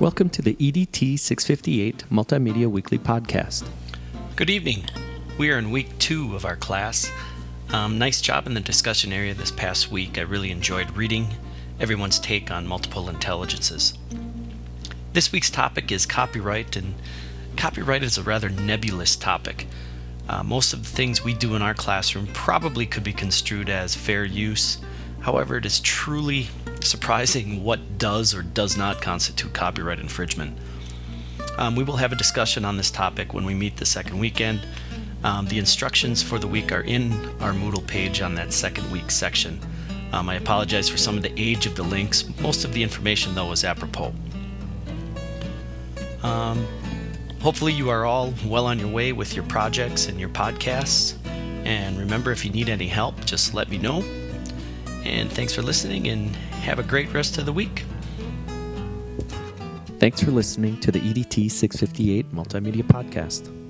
Welcome to the EDT 658 Multimedia Weekly Podcast. Good evening. We are in week two of our class. Um, nice job in the discussion area this past week. I really enjoyed reading everyone's take on multiple intelligences. This week's topic is copyright, and copyright is a rather nebulous topic. Uh, most of the things we do in our classroom probably could be construed as fair use. However, it is truly surprising what does or does not constitute copyright infringement. Um, we will have a discussion on this topic when we meet the second weekend. Um, the instructions for the week are in our Moodle page on that second week section. Um, I apologize for some of the age of the links. Most of the information, though, is apropos. Um, hopefully, you are all well on your way with your projects and your podcasts. And remember, if you need any help, just let me know. And thanks for listening and have a great rest of the week. Thanks for listening to the EDT 658 Multimedia Podcast.